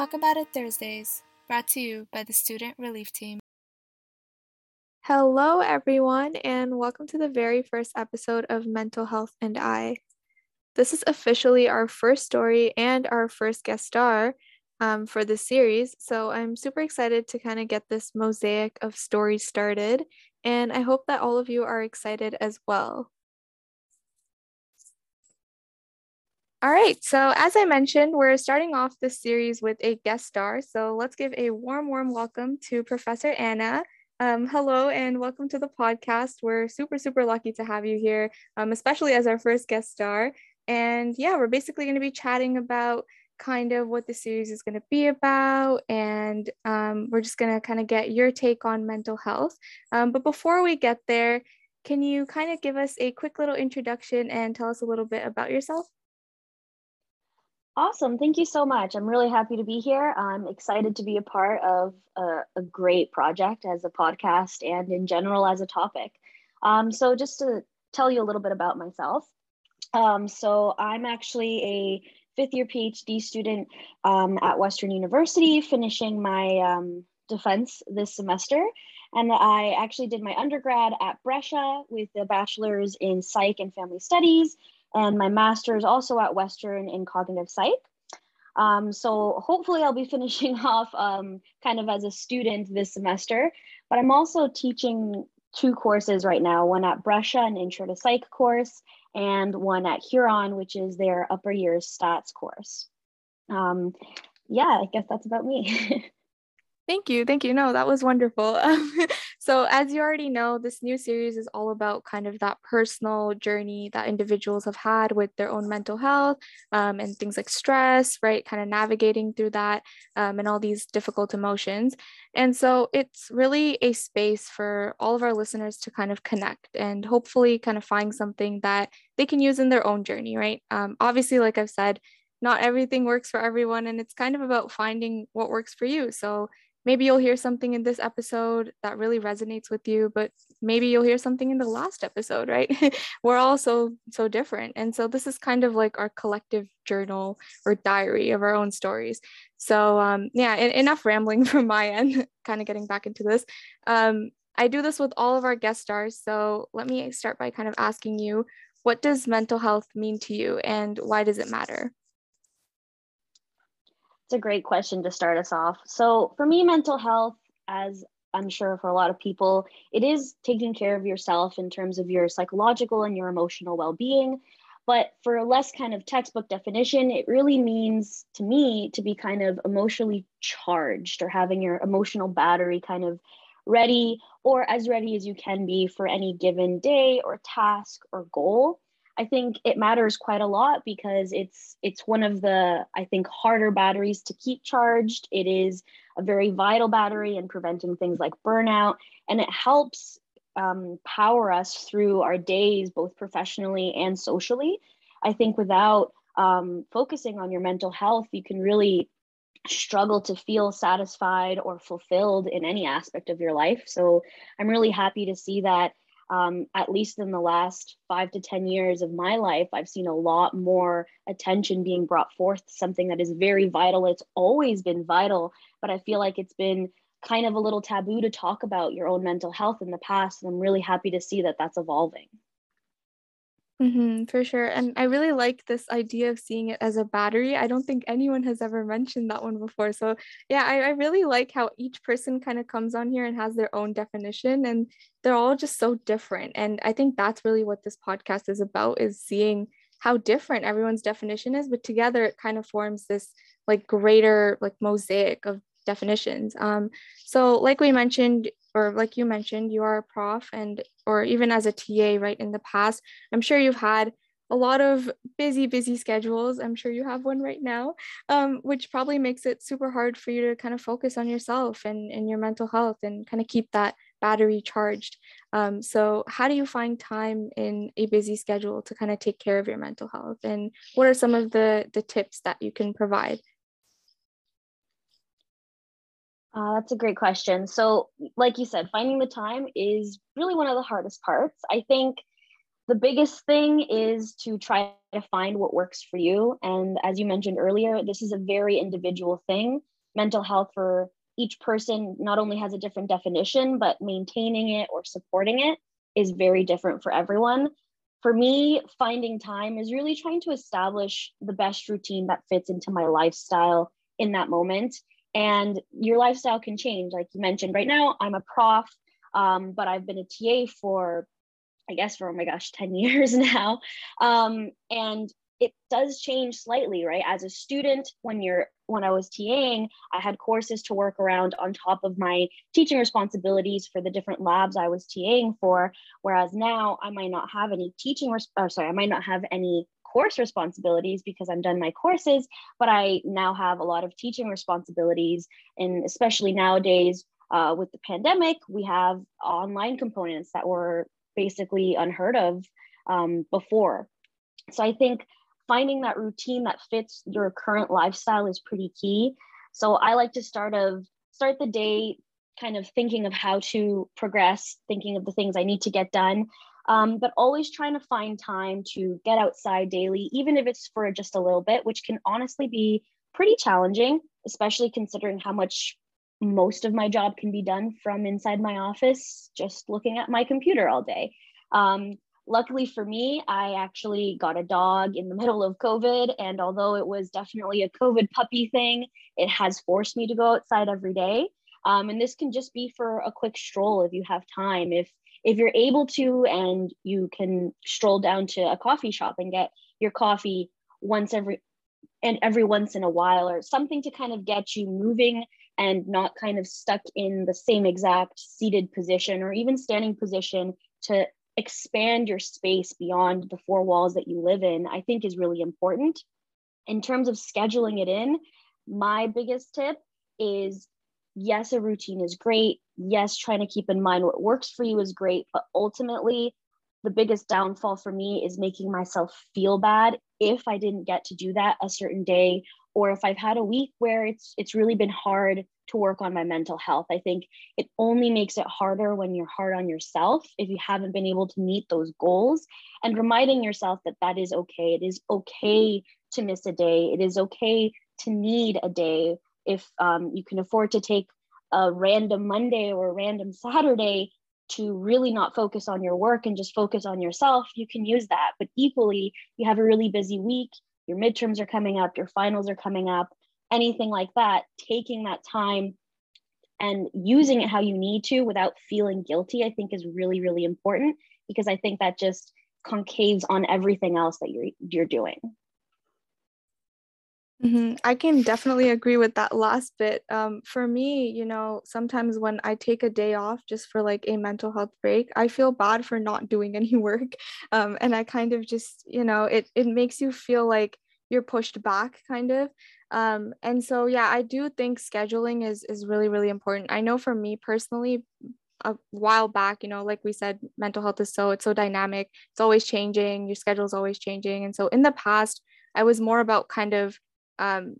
Talk About It Thursdays, brought to you by the Student Relief Team. Hello, everyone, and welcome to the very first episode of Mental Health and I. This is officially our first story and our first guest star um, for this series, so I'm super excited to kind of get this mosaic of stories started, and I hope that all of you are excited as well. All right, so as I mentioned, we're starting off this series with a guest star. So let's give a warm, warm welcome to Professor Anna. Um, hello and welcome to the podcast. We're super, super lucky to have you here, um, especially as our first guest star. And yeah, we're basically going to be chatting about kind of what the series is going to be about. And um, we're just going to kind of get your take on mental health. Um, but before we get there, can you kind of give us a quick little introduction and tell us a little bit about yourself? Awesome. Thank you so much. I'm really happy to be here. I'm excited to be a part of a, a great project as a podcast and in general as a topic. Um, so, just to tell you a little bit about myself. Um, so, I'm actually a fifth year PhD student um, at Western University, finishing my um, defense this semester. And I actually did my undergrad at Brescia with a bachelor's in psych and family studies and my master's also at Western in cognitive psych. Um, so hopefully I'll be finishing off um, kind of as a student this semester, but I'm also teaching two courses right now, one at Brescia, an intro to psych course, and one at Huron, which is their upper years stats course. Um, yeah, I guess that's about me. Thank you. Thank you. No, that was wonderful. so, as you already know, this new series is all about kind of that personal journey that individuals have had with their own mental health um, and things like stress, right? Kind of navigating through that um, and all these difficult emotions. And so, it's really a space for all of our listeners to kind of connect and hopefully kind of find something that they can use in their own journey, right? Um, obviously, like I've said, not everything works for everyone, and it's kind of about finding what works for you. So, maybe you'll hear something in this episode that really resonates with you but maybe you'll hear something in the last episode right? We're all so so different. And so this is kind of like our collective journal or diary of our own stories. So um yeah enough rambling from my end kind of getting back into this. Um i do this with all of our guest stars so let me start by kind of asking you what does mental health mean to you and why does it matter it's a great question to start us off. So, for me, mental health, as I'm sure for a lot of people, it is taking care of yourself in terms of your psychological and your emotional well being. But for a less kind of textbook definition, it really means to me to be kind of emotionally charged or having your emotional battery kind of ready or as ready as you can be for any given day or task or goal. I think it matters quite a lot because it's it's one of the I think harder batteries to keep charged. It is a very vital battery in preventing things like burnout, and it helps um, power us through our days, both professionally and socially. I think without um, focusing on your mental health, you can really struggle to feel satisfied or fulfilled in any aspect of your life. So I'm really happy to see that um, at least in the last five to 10 years of my life, I've seen a lot more attention being brought forth something that is very vital. It's always been vital, but I feel like it's been kind of a little taboo to talk about your own mental health in the past. And I'm really happy to see that that's evolving. Mm-hmm, for sure. And I really like this idea of seeing it as a battery. I don't think anyone has ever mentioned that one before. So, yeah, I, I really like how each person kind of comes on here and has their own definition, and they're all just so different. And I think that's really what this podcast is about is seeing how different everyone's definition is, but together it kind of forms this like greater like mosaic of definitions. Um, so like we mentioned, or like you mentioned, you are a prof and or even as a TA, right, in the past, I'm sure you've had a lot of busy, busy schedules. I'm sure you have one right now, um, which probably makes it super hard for you to kind of focus on yourself and, and your mental health and kind of keep that battery charged. Um, so, how do you find time in a busy schedule to kind of take care of your mental health? And what are some of the, the tips that you can provide? Uh, that's a great question. So, like you said, finding the time is really one of the hardest parts. I think the biggest thing is to try to find what works for you. And as you mentioned earlier, this is a very individual thing. Mental health for each person not only has a different definition, but maintaining it or supporting it is very different for everyone. For me, finding time is really trying to establish the best routine that fits into my lifestyle in that moment. And your lifestyle can change. Like you mentioned, right now, I'm a prof, um, but I've been a TA for I guess for oh my gosh, 10 years now. Um, and it does change slightly, right? As a student, when you're when I was TAing, I had courses to work around on top of my teaching responsibilities for the different labs I was TAing for. Whereas now I might not have any teaching, res- or sorry, I might not have any course responsibilities because I'm done my courses, but I now have a lot of teaching responsibilities. And especially nowadays uh, with the pandemic, we have online components that were basically unheard of um, before. So I think finding that routine that fits your current lifestyle is pretty key. So I like to start of start the day kind of thinking of how to progress, thinking of the things I need to get done, um, but always trying to find time to get outside daily, even if it's for just a little bit, which can honestly be pretty challenging, especially considering how much most of my job can be done from inside my office, just looking at my computer all day. Um, luckily for me, I actually got a dog in the middle of COVID. And although it was definitely a COVID puppy thing, it has forced me to go outside every day. Um, and this can just be for a quick stroll if you have time. If if you're able to and you can stroll down to a coffee shop and get your coffee once every and every once in a while or something to kind of get you moving and not kind of stuck in the same exact seated position or even standing position to expand your space beyond the four walls that you live in, I think is really important. In terms of scheduling it in, my biggest tip is yes, a routine is great. Yes, trying to keep in mind what works for you is great. But ultimately, the biggest downfall for me is making myself feel bad if I didn't get to do that a certain day or if I've had a week where it's it's really been hard to work on my mental health. I think it only makes it harder when you're hard on yourself if you haven't been able to meet those goals and reminding yourself that that is okay. It is okay to miss a day. It is okay to need a day if um, you can afford to take a random Monday or a random Saturday to really not focus on your work and just focus on yourself, you can use that. But equally, you have a really busy week, your midterms are coming up, your finals are coming up, anything like that, taking that time and using it how you need to without feeling guilty, I think is really, really important because I think that just concaves on everything else that you're you're doing. Mm-hmm. I can definitely agree with that last bit. Um, for me, you know, sometimes when I take a day off just for like a mental health break, I feel bad for not doing any work. Um, and I kind of just, you know, it it makes you feel like you're pushed back, kind of. Um, and so yeah, I do think scheduling is is really really important. I know for me personally, a while back, you know, like we said, mental health is so it's so dynamic. It's always changing. Your schedule is always changing. And so in the past, I was more about kind of um,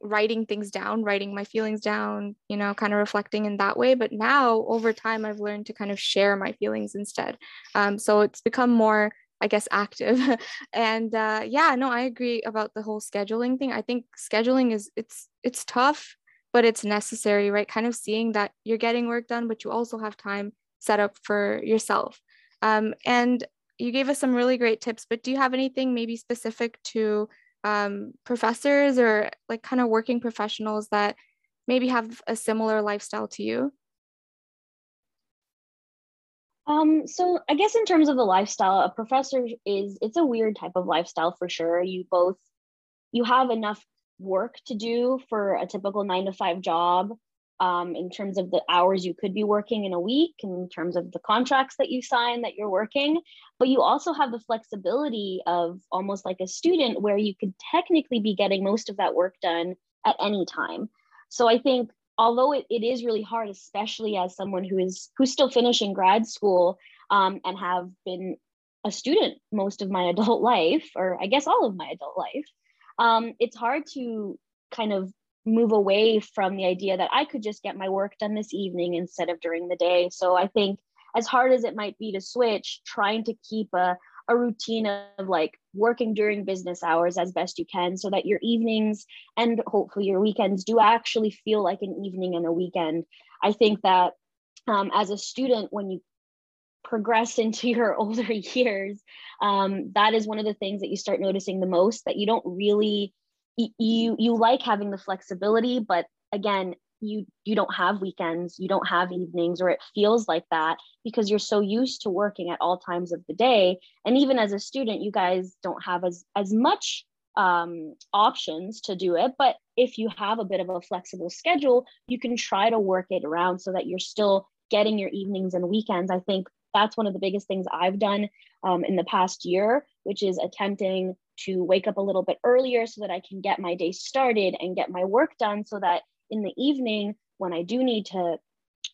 writing things down, writing my feelings down, you know, kind of reflecting in that way. But now over time, I've learned to kind of share my feelings instead. Um, so it's become more, I guess, active. and uh, yeah, no, I agree about the whole scheduling thing. I think scheduling is it's it's tough, but it's necessary, right? Kind of seeing that you're getting work done, but you also have time set up for yourself. Um, and you gave us some really great tips, but do you have anything maybe specific to um, professors or like kind of working professionals that maybe have a similar lifestyle to you? Um, so I guess in terms of the lifestyle, a professor is it's a weird type of lifestyle for sure. You both you have enough work to do for a typical nine to five job, um, in terms of the hours you could be working in a week, in terms of the contracts that you sign that you're working. But you also have the flexibility of almost like a student where you could technically be getting most of that work done at any time. So I think although it, it is really hard, especially as someone who is who's still finishing grad school um, and have been a student most of my adult life, or I guess all of my adult life, um, it's hard to kind of move away from the idea that I could just get my work done this evening instead of during the day. So I think as hard as it might be to switch, trying to keep a, a routine of like working during business hours as best you can so that your evenings and hopefully your weekends do actually feel like an evening and a weekend. I think that um, as a student, when you progress into your older years, um, that is one of the things that you start noticing the most that you don't really you you like having the flexibility, but again, you you don't have weekends, you don't have evenings, or it feels like that because you're so used to working at all times of the day. And even as a student, you guys don't have as as much um, options to do it. But if you have a bit of a flexible schedule, you can try to work it around so that you're still getting your evenings and weekends. I think that's one of the biggest things I've done um, in the past year, which is attempting to wake up a little bit earlier so that I can get my day started and get my work done so that in the evening, when I do need to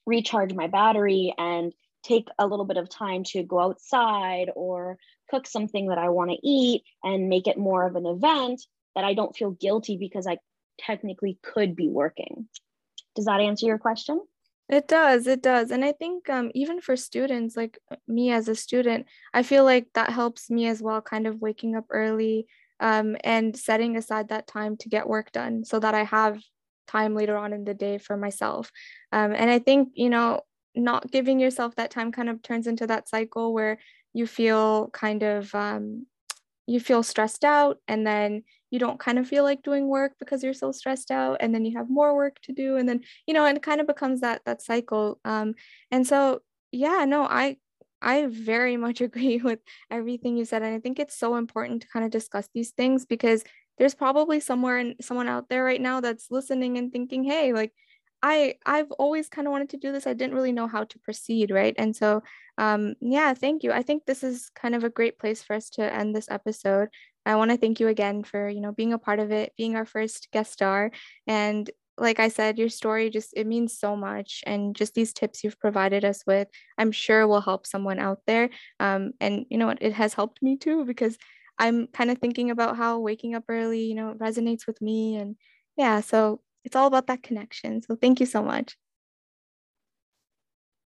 recharge my battery and take a little bit of time to go outside or cook something that I want to eat and make it more of an event, that I don't feel guilty because I technically could be working. Does that answer your question? It does, it does. And I think um, even for students, like uh, me as a student, I feel like that helps me as well, kind of waking up early um, and setting aside that time to get work done so that I have time later on in the day for myself. Um, and I think, you know, not giving yourself that time kind of turns into that cycle where you feel kind of um, you feel stressed out and then you don't kind of feel like doing work because you're so stressed out and then you have more work to do and then you know and it kind of becomes that that cycle um and so yeah no i i very much agree with everything you said and i think it's so important to kind of discuss these things because there's probably somewhere and someone out there right now that's listening and thinking hey like I I've always kind of wanted to do this. I didn't really know how to proceed, right? And so um yeah, thank you. I think this is kind of a great place for us to end this episode. I want to thank you again for, you know, being a part of it, being our first guest star and like I said, your story just it means so much, and just these tips you've provided us with, I'm sure will help someone out there. Um, and you know what, it has helped me too because I'm kind of thinking about how waking up early, you know, resonates with me, and yeah, so it's all about that connection. So thank you so much.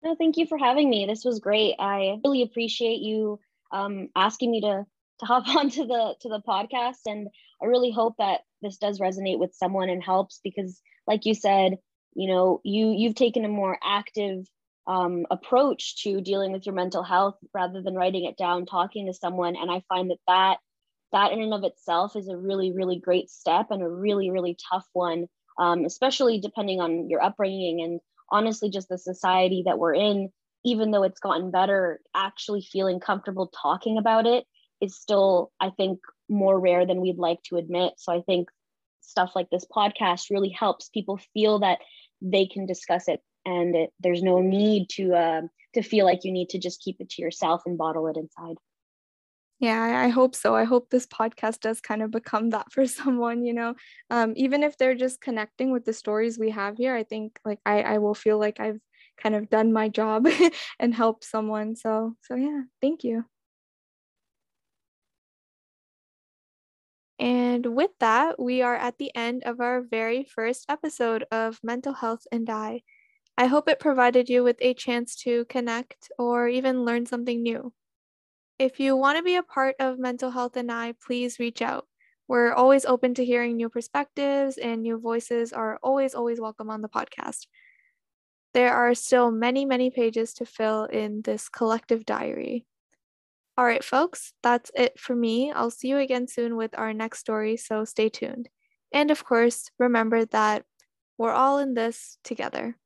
No, thank you for having me. This was great. I really appreciate you um, asking me to to hop onto the to the podcast, and I really hope that this does resonate with someone and helps because, like you said, you know, you you've taken a more active um, approach to dealing with your mental health rather than writing it down, talking to someone, and I find that that that in and of itself is a really really great step and a really really tough one um, especially depending on your upbringing and honestly just the society that we're in even though it's gotten better actually feeling comfortable talking about it is still i think more rare than we'd like to admit. So i think stuff like this podcast really helps people feel that they can discuss it and it, there's no need to uh, to feel like you need to just keep it to yourself and bottle it inside yeah, I hope so. I hope this podcast does kind of become that for someone, you know, um, even if they're just connecting with the stories we have here, I think like I, I will feel like I've kind of done my job and helped someone. So, so yeah, thank you. And with that, we are at the end of our very first episode of Mental Health and I. I hope it provided you with a chance to connect or even learn something new. If you want to be a part of Mental Health and I, please reach out. We're always open to hearing new perspectives, and new voices are always, always welcome on the podcast. There are still many, many pages to fill in this collective diary. All right, folks, that's it for me. I'll see you again soon with our next story, so stay tuned. And of course, remember that we're all in this together.